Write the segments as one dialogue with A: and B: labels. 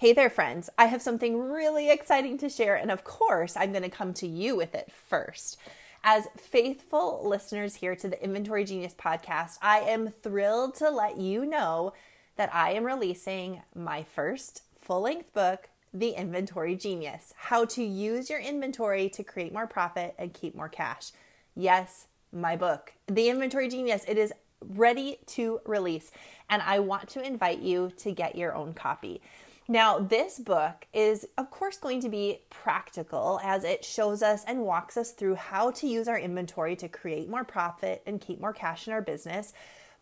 A: Hey there, friends. I have something really exciting to share, and of course, I'm going to come to you with it first. As faithful listeners here to the Inventory Genius podcast, I am thrilled to let you know that I am releasing my first full length book, The Inventory Genius How to Use Your Inventory to Create More Profit and Keep More Cash. Yes, my book, The Inventory Genius. It is ready to release, and I want to invite you to get your own copy. Now, this book is, of course, going to be practical as it shows us and walks us through how to use our inventory to create more profit and keep more cash in our business.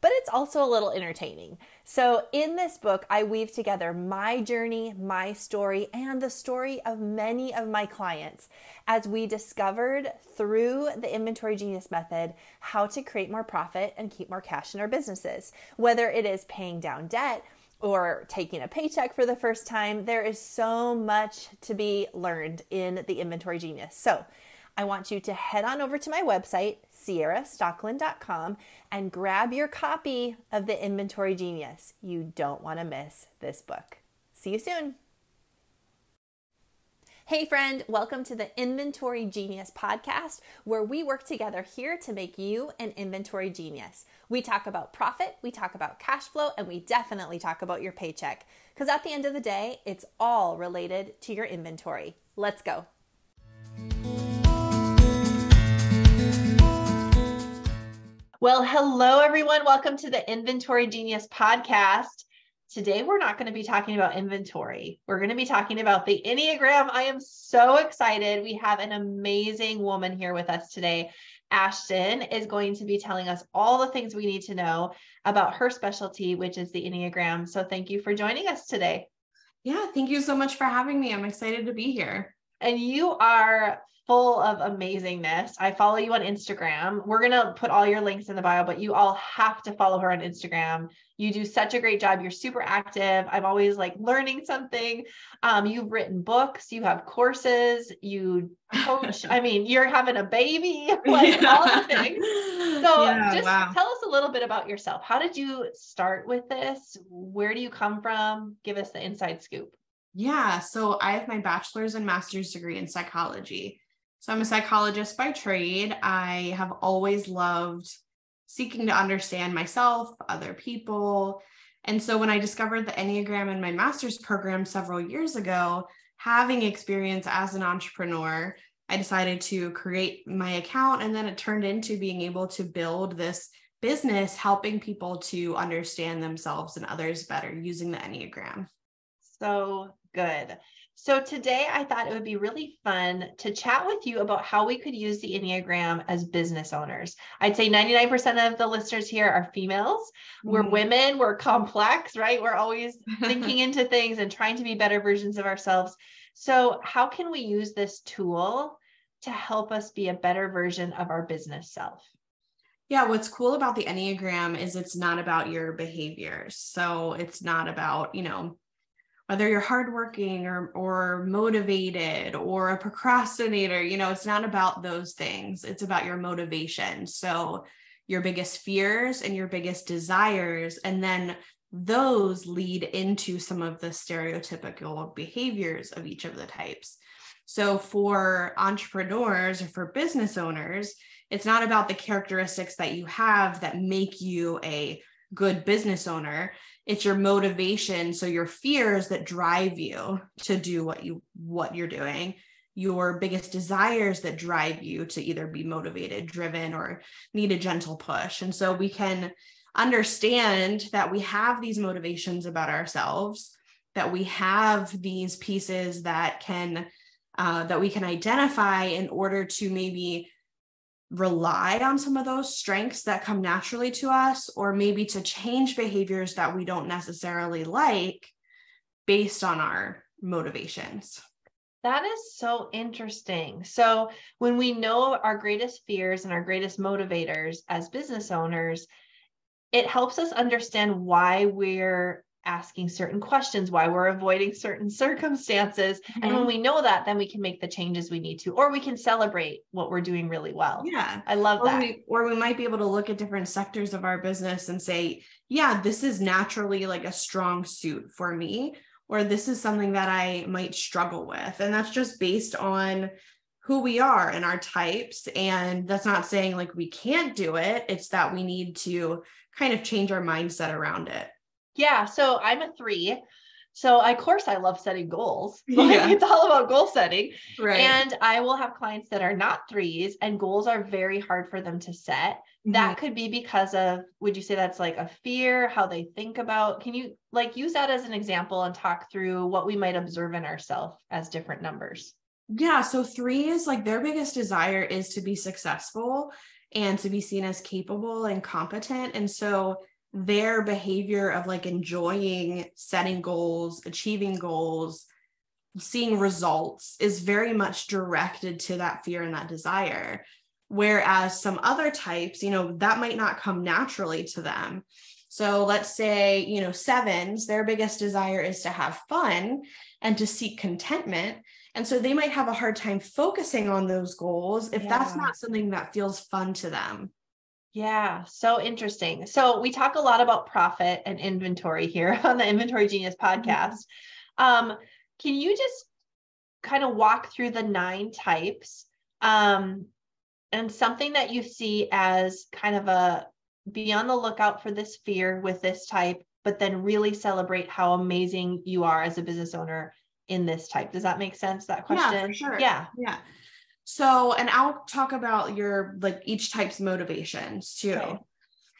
A: But it's also a little entertaining. So, in this book, I weave together my journey, my story, and the story of many of my clients as we discovered through the Inventory Genius method how to create more profit and keep more cash in our businesses. Whether it is paying down debt, or taking a paycheck for the first time, there is so much to be learned in the Inventory Genius. So, I want you to head on over to my website, ciarastockeland.com, and grab your copy of the Inventory Genius. You don't want to miss this book. See you soon. Hey, friend, welcome to the Inventory Genius podcast, where we work together here to make you an inventory genius. We talk about profit, we talk about cash flow, and we definitely talk about your paycheck. Because at the end of the day, it's all related to your inventory. Let's go. Well, hello, everyone. Welcome to the Inventory Genius podcast. Today, we're not going to be talking about inventory. We're going to be talking about the Enneagram. I am so excited. We have an amazing woman here with us today. Ashton is going to be telling us all the things we need to know about her specialty, which is the Enneagram. So, thank you for joining us today.
B: Yeah, thank you so much for having me. I'm excited to be here.
A: And you are full of amazingness. I follow you on Instagram. We're going to put all your links in the bio, but you all have to follow her on Instagram. You do such a great job. You're super active. I'm always like learning something. Um, you've written books, you have courses, you coach. I mean, you're having a baby, like yeah. all the things. So yeah, just wow. tell us a little bit about yourself. How did you start with this? Where do you come from? Give us the inside scoop.
B: Yeah, so I have my bachelor's and master's degree in psychology. So I'm a psychologist by trade. I have always loved seeking to understand myself, other people. And so when I discovered the Enneagram in my master's program several years ago, having experience as an entrepreneur, I decided to create my account. And then it turned into being able to build this business, helping people to understand themselves and others better using the Enneagram.
A: So good. So today I thought it would be really fun to chat with you about how we could use the Enneagram as business owners. I'd say 99% of the listeners here are females. Mm-hmm. We're women, we're complex, right? We're always thinking into things and trying to be better versions of ourselves. So, how can we use this tool to help us be a better version of our business self?
B: Yeah, what's cool about the Enneagram is it's not about your behaviors. So, it's not about, you know, whether you're hardworking or or motivated or a procrastinator you know it's not about those things. It's about your motivation. So your biggest fears and your biggest desires and then those lead into some of the stereotypical behaviors of each of the types. So for entrepreneurs or for business owners it's not about the characteristics that you have that make you a good business owner it's your motivation so your fears that drive you to do what you what you're doing your biggest desires that drive you to either be motivated driven or need a gentle push. And so we can understand that we have these motivations about ourselves that we have these pieces that can uh, that we can identify in order to maybe rely on some of those strengths that come naturally to us, or maybe to change behaviors that we don't necessarily like based on our motivations.
A: That is so interesting. So, when we know our greatest fears and our greatest motivators as business owners, it helps us understand why we're asking certain questions, why we're avoiding certain circumstances. Mm-hmm. And when mm-hmm. we know that, then we can make the changes we need to, or we can celebrate what we're doing really well.
B: Yeah.
A: I love
B: or
A: that.
B: We, or we might be able to look at different sectors of our business and say, yeah, this is naturally like a strong suit for me. or this is something that I might struggle with. And that's just based on who we are and our types. And that's not saying like we can't do it, it's that we need to kind of change our mindset around it.
A: Yeah. So I'm a three. So of course I love setting goals. Like yeah. it's all about goal setting. Right. And I will have clients that are not threes and goals are very hard for them to set. Mm-hmm. That could be because of would you say that's like a fear, how they think about can you like use that as an example and talk through what we might observe in ourselves as different numbers?
B: Yeah, so three is like their biggest desire is to be successful and to be seen as capable and competent. And so their behavior of like enjoying setting goals, achieving goals, seeing results is very much directed to that fear and that desire. Whereas some other types, you know, that might not come naturally to them. So let's say, you know, sevens, their biggest desire is to have fun and to seek contentment. And so they might have a hard time focusing on those goals if yeah. that's not something that feels fun to them.
A: Yeah, so interesting. So we talk a lot about profit and inventory here on the Inventory Genius mm-hmm. podcast. Um, can you just kind of walk through the nine types um, and something that you see as kind of a be on the lookout for this fear with this type, but then really celebrate how amazing you are as a business owner in this type. Does that make sense? That question?
B: Yeah, sure.
A: Yeah.
B: Yeah. So, and I'll talk about your like each type's motivations too. Okay.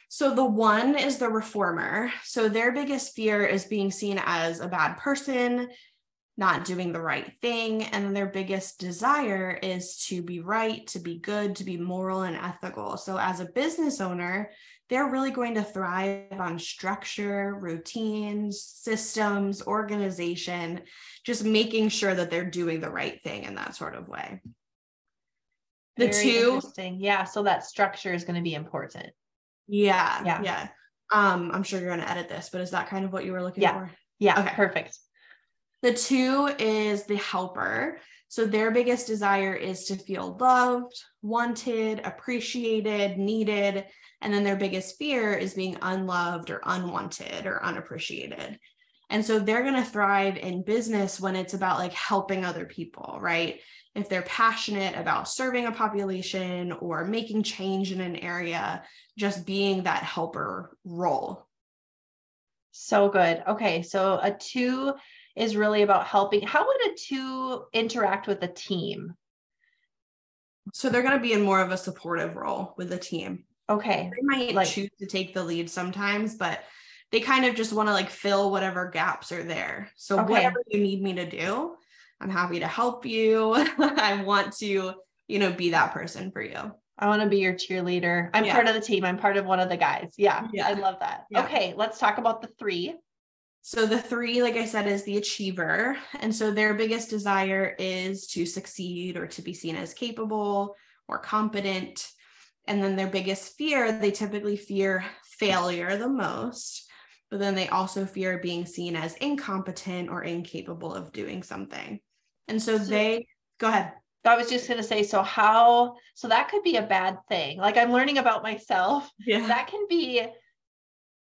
B: So, the one is the reformer. So, their biggest fear is being seen as a bad person, not doing the right thing. And their biggest desire is to be right, to be good, to be moral and ethical. So, as a business owner, they're really going to thrive on structure, routines, systems, organization, just making sure that they're doing the right thing in that sort of way.
A: The Very two, yeah. So that structure is going to be important.
B: Yeah, yeah, yeah. Um, I'm sure you're going to edit this, but is that kind of what you were looking
A: yeah.
B: for?
A: Yeah. Okay. Perfect.
B: The two is the helper. So their biggest desire is to feel loved, wanted, appreciated, needed. And then their biggest fear is being unloved or unwanted or unappreciated. And so they're going to thrive in business when it's about like helping other people, right? If they're passionate about serving a population or making change in an area, just being that helper role.
A: So good. Okay. So a two is really about helping. How would a two interact with a team?
B: So they're going to be in more of a supportive role with the team.
A: Okay.
B: They might like, choose to take the lead sometimes, but they kind of just want to like fill whatever gaps are there. So okay. whatever you need me to do, I'm happy to help you. I want to, you know, be that person for you.
A: I want to be your cheerleader. I'm yeah. part of the team. I'm part of one of the guys. Yeah. yeah. I love that. Yeah. Okay. Let's talk about the three.
B: So the three, like I said, is the achiever. And so their biggest desire is to succeed or to be seen as capable or competent. And then their biggest fear, they typically fear failure the most but then they also fear being seen as incompetent or incapable of doing something. And so, so they go ahead.
A: I was just going to say, so how, so that could be a bad thing. Like I'm learning about myself. Yeah. That can be,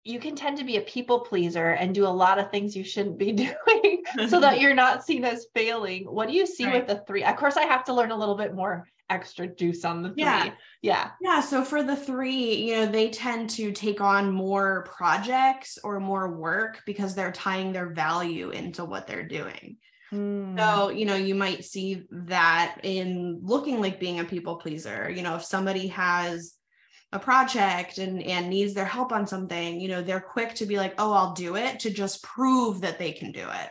A: you can tend to be a people pleaser and do a lot of things you shouldn't be doing so that you're not seen as failing. What do you see right. with the three? Of course, I have to learn a little bit more extra juice on the three. Yeah. Yeah.
B: Yeah. So for the three, you know, they tend to take on more projects or more work because they're tying their value into what they're doing. Mm. So, you know, you might see that in looking like being a people pleaser. You know, if somebody has a project and and needs their help on something, you know, they're quick to be like, "Oh, I'll do it," to just prove that they can do it.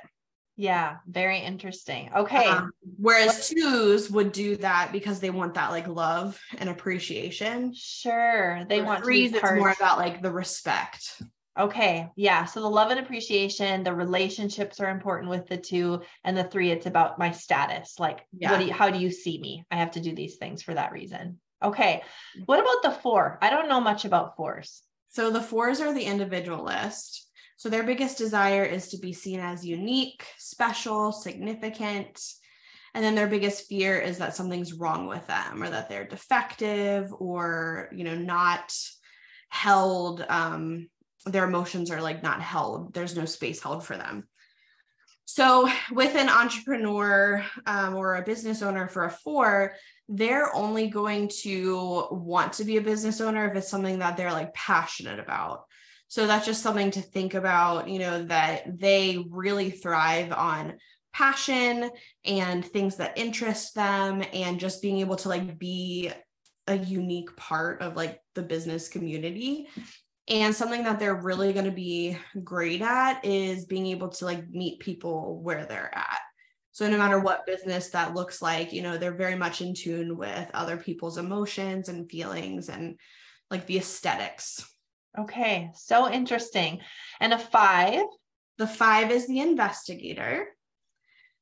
A: Yeah, very interesting. Okay. Um,
B: whereas twos would do that because they want that like love and appreciation.
A: Sure. They want
B: threes, it's more about like the respect.
A: Okay. Yeah. So the love and appreciation, the relationships are important with the two. And the three, it's about my status. Like, yeah. what do you, how do you see me? I have to do these things for that reason. Okay. What about the four? I don't know much about fours.
B: So the fours are the individualist. So their biggest desire is to be seen as unique, special, significant. And then their biggest fear is that something's wrong with them or that they're defective or, you know, not held. Um, their emotions are like not held. There's no space held for them. So, with an entrepreneur um, or a business owner for a four, they're only going to want to be a business owner if it's something that they're like passionate about. So, that's just something to think about, you know, that they really thrive on passion and things that interest them and just being able to like be a unique part of like the business community and something that they're really going to be great at is being able to like meet people where they're at. So no matter what business that looks like, you know, they're very much in tune with other people's emotions and feelings and like the aesthetics.
A: Okay, so interesting. And a 5,
B: the 5 is the investigator.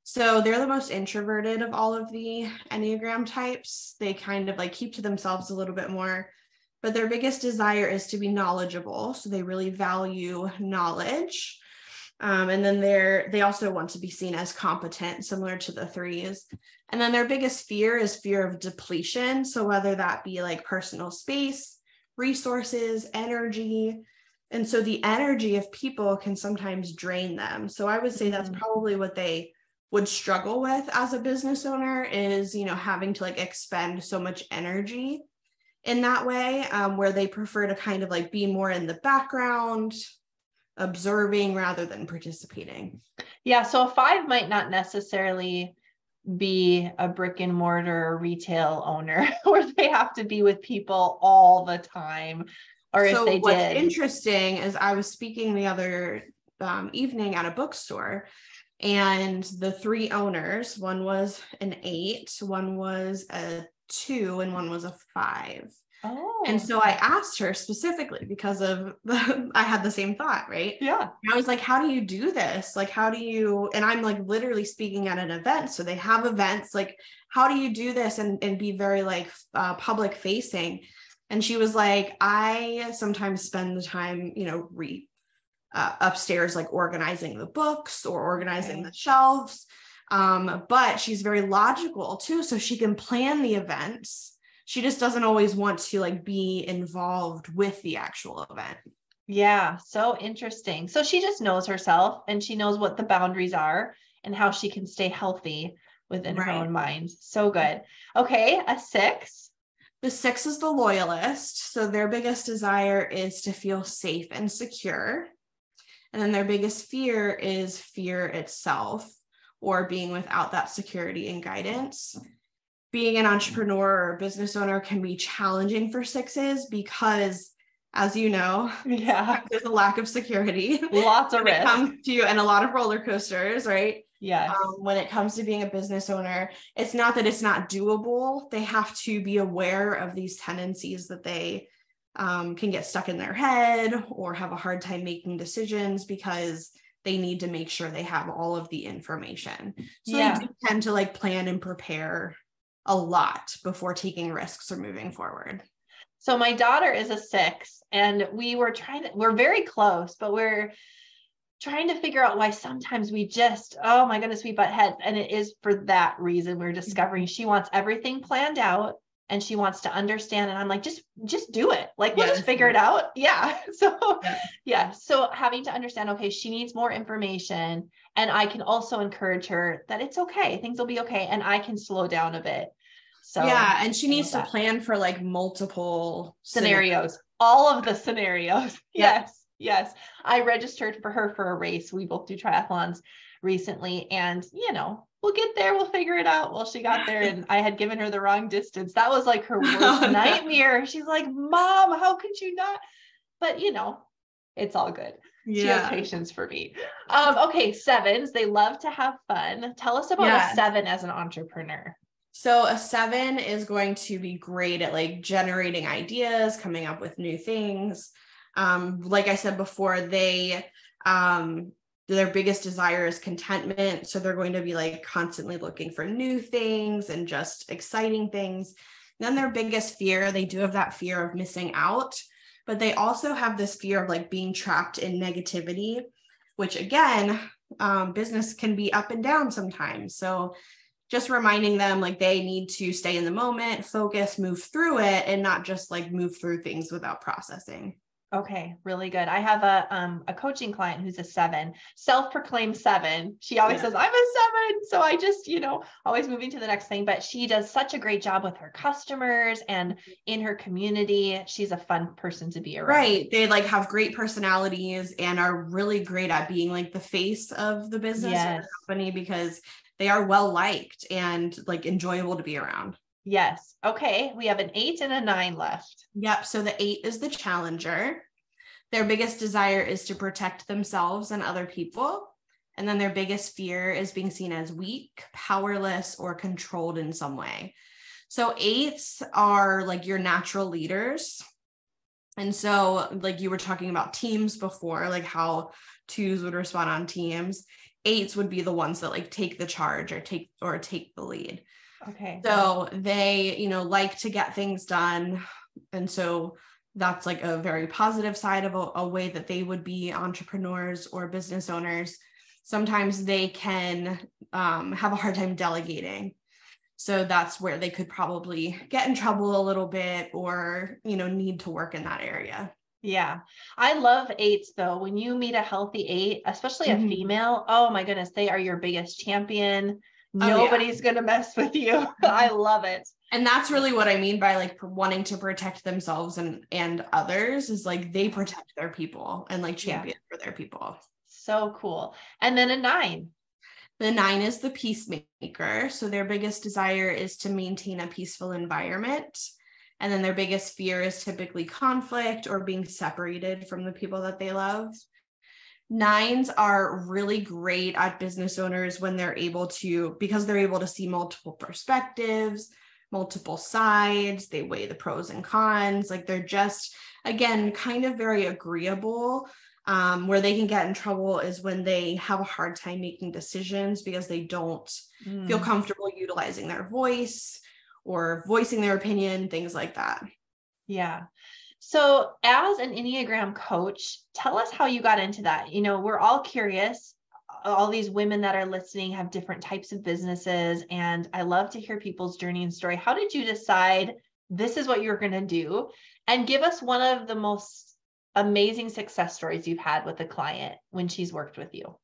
B: So they're the most introverted of all of the Enneagram types. They kind of like keep to themselves a little bit more but their biggest desire is to be knowledgeable. So they really value knowledge. Um, and then they're they also want to be seen as competent, similar to the threes. And then their biggest fear is fear of depletion. So whether that be like personal space, resources, energy. And so the energy of people can sometimes drain them. So I would say that's mm. probably what they would struggle with as a business owner is, you know, having to like expend so much energy in that way, um, where they prefer to kind of like be more in the background, observing rather than participating.
A: Yeah. So a five might not necessarily be a brick and mortar retail owner where they have to be with people all the time. Or so if they what's did.
B: interesting is I was speaking the other um, evening at a bookstore and the three owners one was an eight one was a two and one was a five. Oh. And so I asked her specifically because of the, I had the same thought, right?
A: Yeah.
B: And I was like, how do you do this? Like, how do you, and I'm like literally speaking at an event. So they have events. Like, how do you do this and, and be very like uh, public facing? And she was like, I sometimes spend the time, you know, read uh, upstairs, like organizing the books or organizing okay. the shelves. Um, but she's very logical too. So she can plan the events. She just doesn't always want to like be involved with the actual event.
A: Yeah, so interesting. So she just knows herself and she knows what the boundaries are and how she can stay healthy within right. her own mind. So good. Okay, a six.
B: The six is the loyalist. So their biggest desire is to feel safe and secure. And then their biggest fear is fear itself or being without that security and guidance. Being an entrepreneur or business owner can be challenging for sixes because as you know,
A: yeah,
B: there's a lack of security.
A: Lots of risk.
B: comes to you and a lot of roller coasters, right?
A: Yeah.
B: Um, when it comes to being a business owner, it's not that it's not doable. They have to be aware of these tendencies that they um, can get stuck in their head or have a hard time making decisions because they need to make sure they have all of the information. So yeah. they do tend to like plan and prepare a lot before taking risks or moving forward.
A: So my daughter is a six, and we were trying to, we're very close, but we're trying to figure out why sometimes we just, oh my goodness, we butt heads. And it is for that reason we're discovering she wants everything planned out and she wants to understand and i'm like just just do it. Like we'll just figure it out. Yeah. So yeah. yeah. So having to understand okay she needs more information and i can also encourage her that it's okay. Things will be okay and i can slow down a bit.
B: So yeah and she needs to that. plan for like multiple
A: scenarios, scenarios. all of the scenarios. Yeah. yes. Yes. I registered for her for a race. We both do triathlons recently and you know we'll get there, we'll figure it out. Well, she got there and I had given her the wrong distance. That was like her worst oh, nightmare. No. She's like, Mom, how could you not? But you know, it's all good. Yeah. She has patience for me. Um, okay, sevens, they love to have fun. Tell us about yes. a seven as an entrepreneur.
B: So a seven is going to be great at like generating ideas, coming up with new things. Um, like I said before, they um their biggest desire is contentment. So they're going to be like constantly looking for new things and just exciting things. Then their biggest fear, they do have that fear of missing out, but they also have this fear of like being trapped in negativity, which again, um, business can be up and down sometimes. So just reminding them like they need to stay in the moment, focus, move through it, and not just like move through things without processing.
A: Okay, really good. I have a um a coaching client who's a seven, self-proclaimed seven. She always yeah. says, I'm a seven. So I just, you know, always moving to the next thing. But she does such a great job with her customers and in her community. She's a fun person to be around.
B: Right. They like have great personalities and are really great at being like the face of the business yes. or the company because they are well liked and like enjoyable to be around.
A: Yes. Okay. We have an eight and a nine left.
B: Yep. So the eight is the challenger. Their biggest desire is to protect themselves and other people. And then their biggest fear is being seen as weak, powerless, or controlled in some way. So eights are like your natural leaders. And so, like you were talking about teams before, like how twos would respond on teams, eights would be the ones that like take the charge or take or take the lead.
A: Okay.
B: So they, you know, like to get things done. And so that's like a very positive side of a, a way that they would be entrepreneurs or business owners. Sometimes they can um, have a hard time delegating. So that's where they could probably get in trouble a little bit or, you know, need to work in that area.
A: Yeah. I love eights though. When you meet a healthy eight, especially a mm-hmm. female, oh my goodness, they are your biggest champion. Nobody's oh, yeah. going to mess with you. I mm-hmm. love it.
B: And that's really what I mean by like wanting to protect themselves and and others is like they mm-hmm. protect their people and like champion yeah. for their people.
A: So cool. And then a 9.
B: The 9 is the peacemaker. So their biggest desire is to maintain a peaceful environment. And then their biggest fear is typically conflict or being separated from the people that they love. Nines are really great at business owners when they're able to, because they're able to see multiple perspectives, multiple sides, they weigh the pros and cons. Like they're just, again, kind of very agreeable. Um, where they can get in trouble is when they have a hard time making decisions because they don't mm. feel comfortable utilizing their voice or voicing their opinion, things like that.
A: Yeah. So, as an Enneagram coach, tell us how you got into that. You know, we're all curious. All these women that are listening have different types of businesses, and I love to hear people's journey and story. How did you decide this is what you're going to do? And give us one of the most amazing success stories you've had with a client when she's worked with you.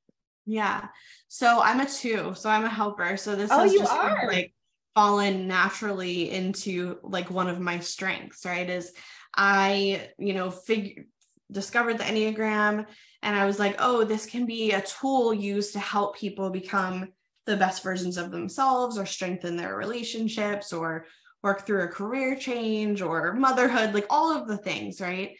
B: Yeah. So I'm a two. So I'm a helper. So this
A: oh,
B: is
A: just are.
B: like fallen naturally into like one of my strengths, right? Is I, you know, figured discovered the Enneagram and I was like, oh, this can be a tool used to help people become the best versions of themselves or strengthen their relationships or work through a career change or motherhood, like all of the things, right?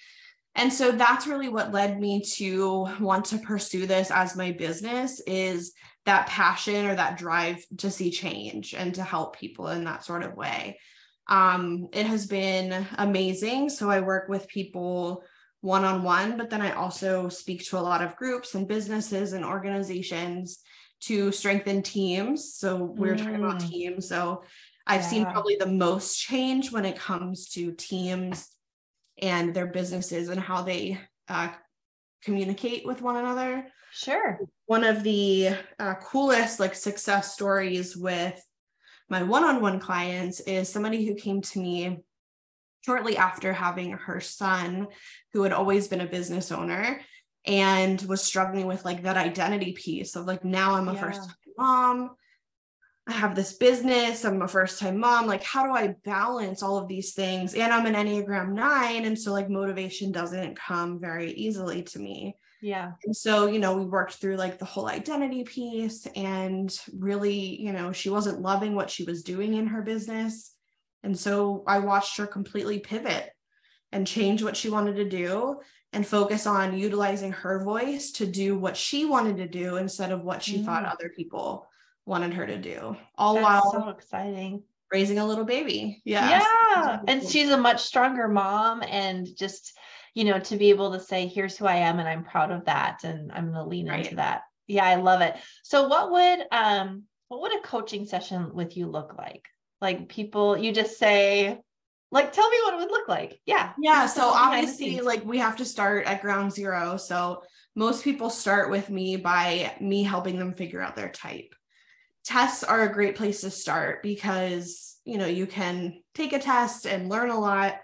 B: And so that's really what led me to want to pursue this as my business is that passion or that drive to see change and to help people in that sort of way. Um, it has been amazing. So I work with people one on one, but then I also speak to a lot of groups and businesses and organizations to strengthen teams. So we're mm. talking about mm. teams. So I've yeah. seen probably the most change when it comes to teams and their businesses and how they uh, communicate with one another.
A: Sure.
B: One of the uh, coolest like success stories with my one-on-one clients is somebody who came to me shortly after having her son who had always been a business owner and was struggling with like that identity piece of like now I'm a yeah. first time mom. I have this business. I'm a first time mom. Like how do I balance all of these things? And I'm an enneagram 9 and so like motivation doesn't come very easily to me
A: yeah.
B: And so, you know, we worked through like the whole identity piece and really, you know, she wasn't loving what she was doing in her business. And so I watched her completely pivot and change what she wanted to do and focus on utilizing her voice to do what she wanted to do instead of what she mm. thought other people wanted her to do. All That's while
A: so exciting
B: raising a little baby. Yeah.
A: Yeah. And she's a much stronger mom and just you know, to be able to say, here's who I am and I'm proud of that. And I'm going to lean right. into that. Yeah, I love it. So what would, um, what would a coaching session with you look like? Like people, you just say, like, tell me what it would look like. Yeah.
B: Yeah. So obviously, like, we have to start at ground zero. So most people start with me by me helping them figure out their type. Tests are a great place to start because, you know, you can take a test and learn a lot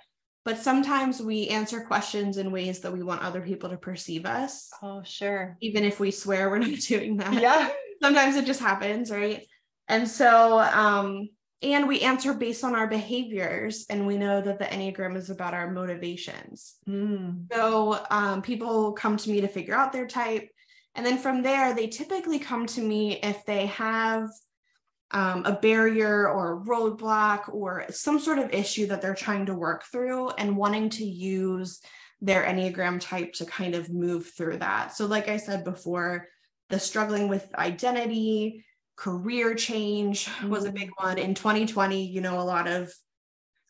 B: but sometimes we answer questions in ways that we want other people to perceive us.
A: Oh, sure.
B: Even if we swear we're not doing that.
A: Yeah.
B: Sometimes it just happens, right? And so, um, and we answer based on our behaviors, and we know that the Enneagram is about our motivations.
A: Mm.
B: So, um, people come to me to figure out their type. And then from there, they typically come to me if they have um, a barrier or a roadblock or some sort of issue that they're trying to work through and wanting to use their Enneagram type to kind of move through that. So, like I said before, the struggling with identity, career change was a big mm. one. In 2020, you know, a lot of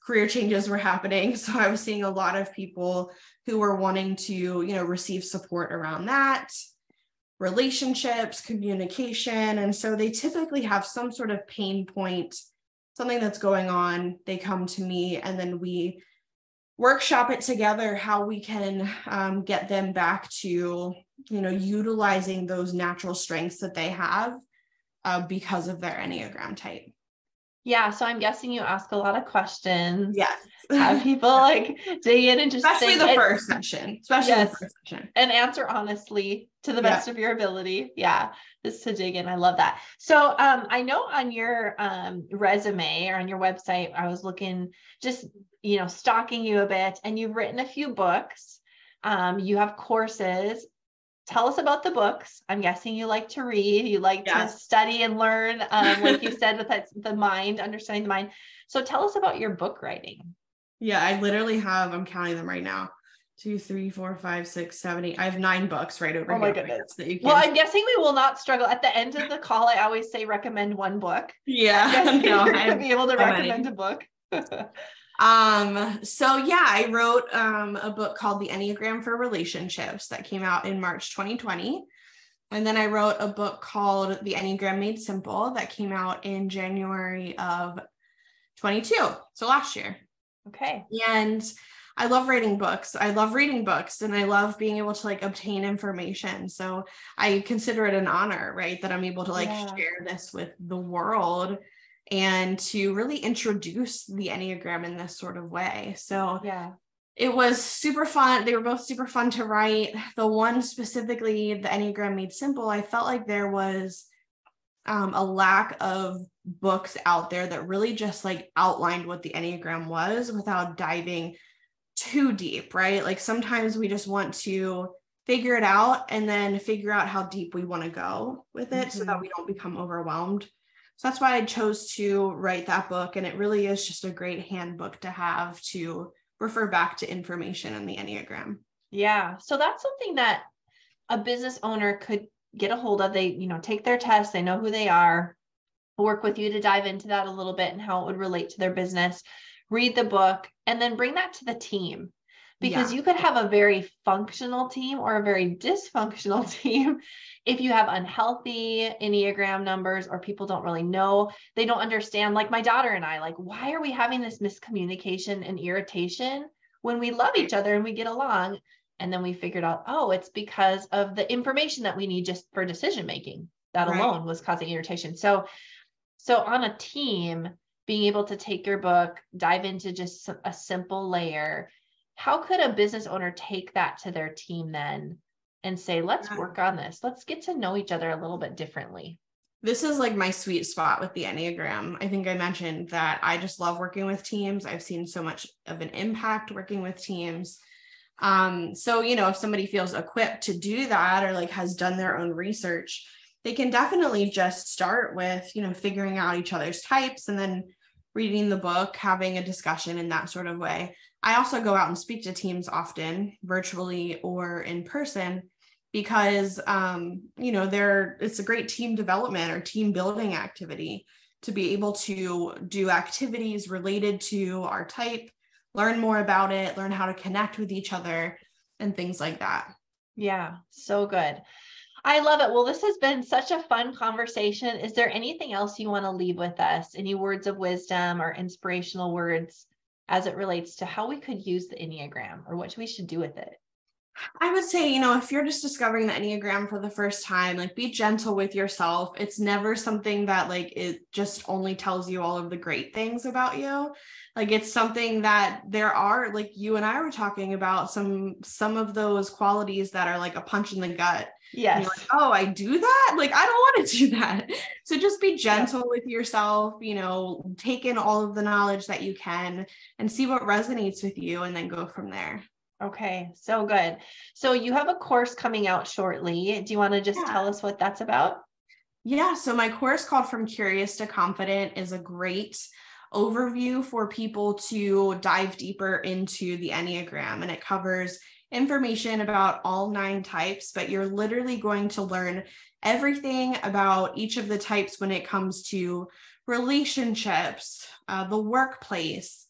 B: career changes were happening. So, I was seeing a lot of people who were wanting to, you know, receive support around that relationships, communication. And so they typically have some sort of pain point, something that's going on. They come to me and then we workshop it together how we can um, get them back to you know utilizing those natural strengths that they have uh, because of their enneagram type
A: yeah so i'm guessing you ask a lot of questions.
B: Yes.
A: Have people like dig in and just
B: especially the first session. Especially yes, the first session.
A: And answer honestly to the best yeah. of your ability. Yeah just to dig in. I love that. So um i know on your um resume or on your website i was looking just you know stalking you a bit and you've written a few books. Um you have courses tell us about the books. I'm guessing you like to read, you like yes. to study and learn, um, like you said, with that, the mind, understanding the mind. So tell us about your book writing.
B: Yeah, I literally have, I'm counting them right now. Two, three, four, five, six, seven, eight. I have nine books right over
A: oh
B: here.
A: my goodness. That you can... Well, I'm guessing we will not struggle. At the end of the call, I always say recommend one book.
B: Yeah.
A: no, you're going to be able to recommend many. a book.
B: um, so yeah, I wrote um, a book called The Enneagram for Relationships that came out in March 2020. And then I wrote a book called The Enneagram Made Simple that came out in January of 22. So last year.
A: Okay.
B: And I love writing books. I love reading books and I love being able to like obtain information. So I consider it an honor, right? That I'm able to like yeah. share this with the world and to really introduce the Enneagram in this sort of way. So
A: yeah.
B: It was super fun. They were both super fun to write. The one specifically, the Enneagram Made Simple, I felt like there was um, a lack of books out there that really just like outlined what the Enneagram was without diving too deep, right? Like sometimes we just want to figure it out and then figure out how deep we want to go with it mm-hmm. so that mm-hmm. we don't become overwhelmed. So that's why I chose to write that book. And it really is just a great handbook to have to refer back to information in the Enneagram.
A: Yeah. So that's something that a business owner could get a hold of. They, you know, take their test, they know who they are, work with you to dive into that a little bit and how it would relate to their business, read the book, and then bring that to the team. Because yeah. you could have a very functional team or a very dysfunctional team if you have unhealthy Enneagram numbers or people don't really know, they don't understand. Like my daughter and I, like, why are we having this miscommunication and irritation when we love each other and we get along? And then we figured out, oh, it's because of the information that we need just for decision making. That right. alone was causing irritation. So, so on a team, being able to take your book, dive into just a simple layer, how could a business owner take that to their team then and say, let's work on this. Let's get to know each other a little bit differently.
B: This is like my sweet spot with the Enneagram. I think I mentioned that I just love working with teams. I've seen so much of an impact working with teams. Um, so, you know, if somebody feels equipped to do that or like has done their own research, they can definitely just start with, you know, figuring out each other's types and then reading the book, having a discussion in that sort of way. I also go out and speak to teams often, virtually or in person, because um, you know there it's a great team development or team building activity to be able to do activities related to our type learn more about it learn how to connect with each other and things like that
A: yeah so good I love it. Well, this has been such a fun conversation. Is there anything else you want to leave with us? Any words of wisdom or inspirational words as it relates to how we could use the Enneagram or what we should do with it?
B: I would say, you know, if you're just discovering the Enneagram for the first time, like be gentle with yourself. It's never something that like it just only tells you all of the great things about you. Like it's something that there are like you and I were talking about some some of those qualities that are like a punch in the gut.
A: Yes.
B: Like, oh, I do that? Like I don't want to do that. So just be gentle yeah. with yourself, you know, take in all of the knowledge that you can and see what resonates with you and then go from there.
A: Okay, so good. So you have a course coming out shortly. Do you want to just yeah. tell us what that's about?
B: Yeah, so my course called From Curious to Confident is a great overview for people to dive deeper into the Enneagram, and it covers information about all nine types, but you're literally going to learn everything about each of the types when it comes to relationships, uh, the workplace,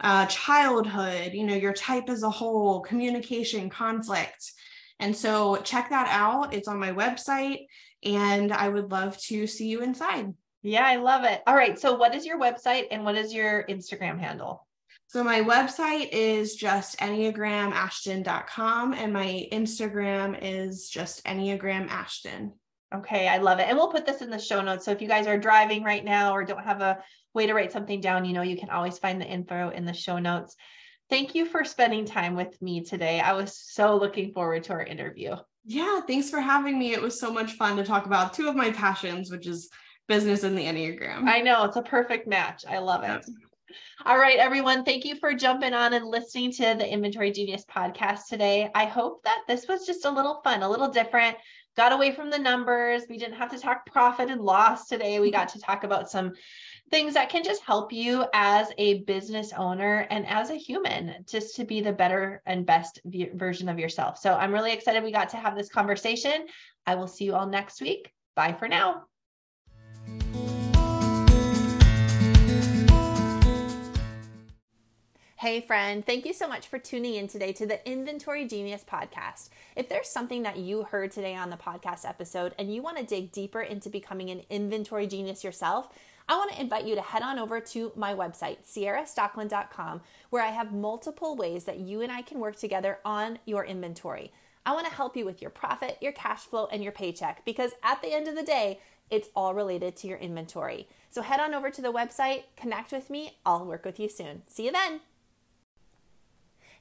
B: uh, childhood, you know, your type as a whole, communication, conflict. And so check that out. It's on my website, and I would love to see you inside.
A: Yeah, I love it. All right. So, what is your website and what is your Instagram handle?
B: So, my website is just enneagramashton.com, and my Instagram is just Enneagram Ashton.
A: Okay, I love it. And we'll put this in the show notes. So if you guys are driving right now or don't have a way to write something down, you know, you can always find the info in the show notes. Thank you for spending time with me today. I was so looking forward to our interview.
B: Yeah, thanks for having me. It was so much fun to talk about two of my passions, which is business and the Enneagram.
A: I know, it's a perfect match. I love it. All right, everyone. Thank you for jumping on and listening to the Inventory Genius podcast today. I hope that this was just a little fun, a little different got away from the numbers. We didn't have to talk profit and loss today. We got to talk about some things that can just help you as a business owner and as a human just to be the better and best version of yourself. So I'm really excited we got to have this conversation. I will see you all next week. Bye for now. Hey, friend, thank you so much for tuning in today to the Inventory Genius podcast. If there's something that you heard today on the podcast episode and you want to dig deeper into becoming an inventory genius yourself, I want to invite you to head on over to my website, ciarastockeland.com, where I have multiple ways that you and I can work together on your inventory. I want to help you with your profit, your cash flow, and your paycheck because at the end of the day, it's all related to your inventory. So head on over to the website, connect with me. I'll work with you soon. See you then.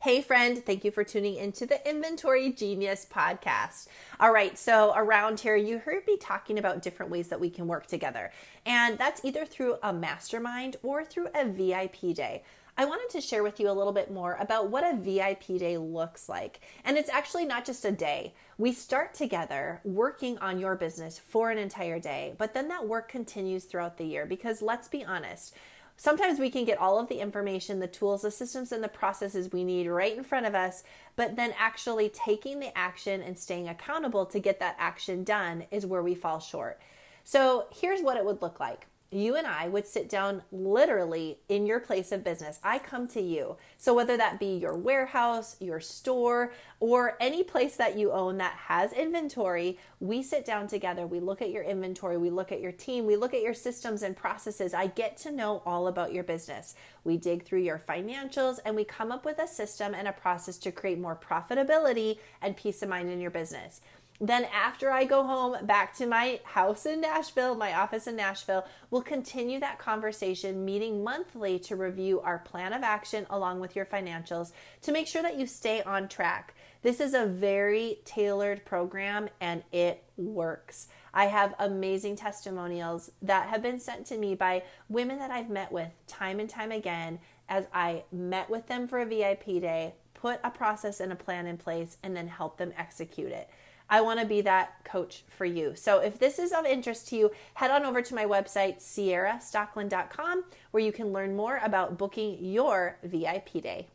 A: Hey, friend, thank you for tuning into the Inventory Genius podcast. All right, so around here, you heard me talking about different ways that we can work together, and that's either through a mastermind or through a VIP day. I wanted to share with you a little bit more about what a VIP day looks like. And it's actually not just a day. We start together working on your business for an entire day, but then that work continues throughout the year because let's be honest, Sometimes we can get all of the information, the tools, the systems, and the processes we need right in front of us, but then actually taking the action and staying accountable to get that action done is where we fall short. So here's what it would look like you and I would sit down literally in your place of business. I come to you. So, whether that be your warehouse, your store, or any place that you own that has inventory, we sit down together. We look at your inventory, we look at your team, we look at your systems and processes. I get to know all about your business. We dig through your financials and we come up with a system and a process to create more profitability and peace of mind in your business. Then, after I go home back to my house in Nashville, my office in Nashville, we'll continue that conversation, meeting monthly to review our plan of action along with your financials to make sure that you stay on track. This is a very tailored program and it works. I have amazing testimonials that have been sent to me by women that I've met with time and time again as I met with them for a VIP day, put a process and a plan in place, and then help them execute it. I want to be that coach for you. So if this is of interest to you, head on over to my website, ciarastockeland.com, where you can learn more about booking your VIP day.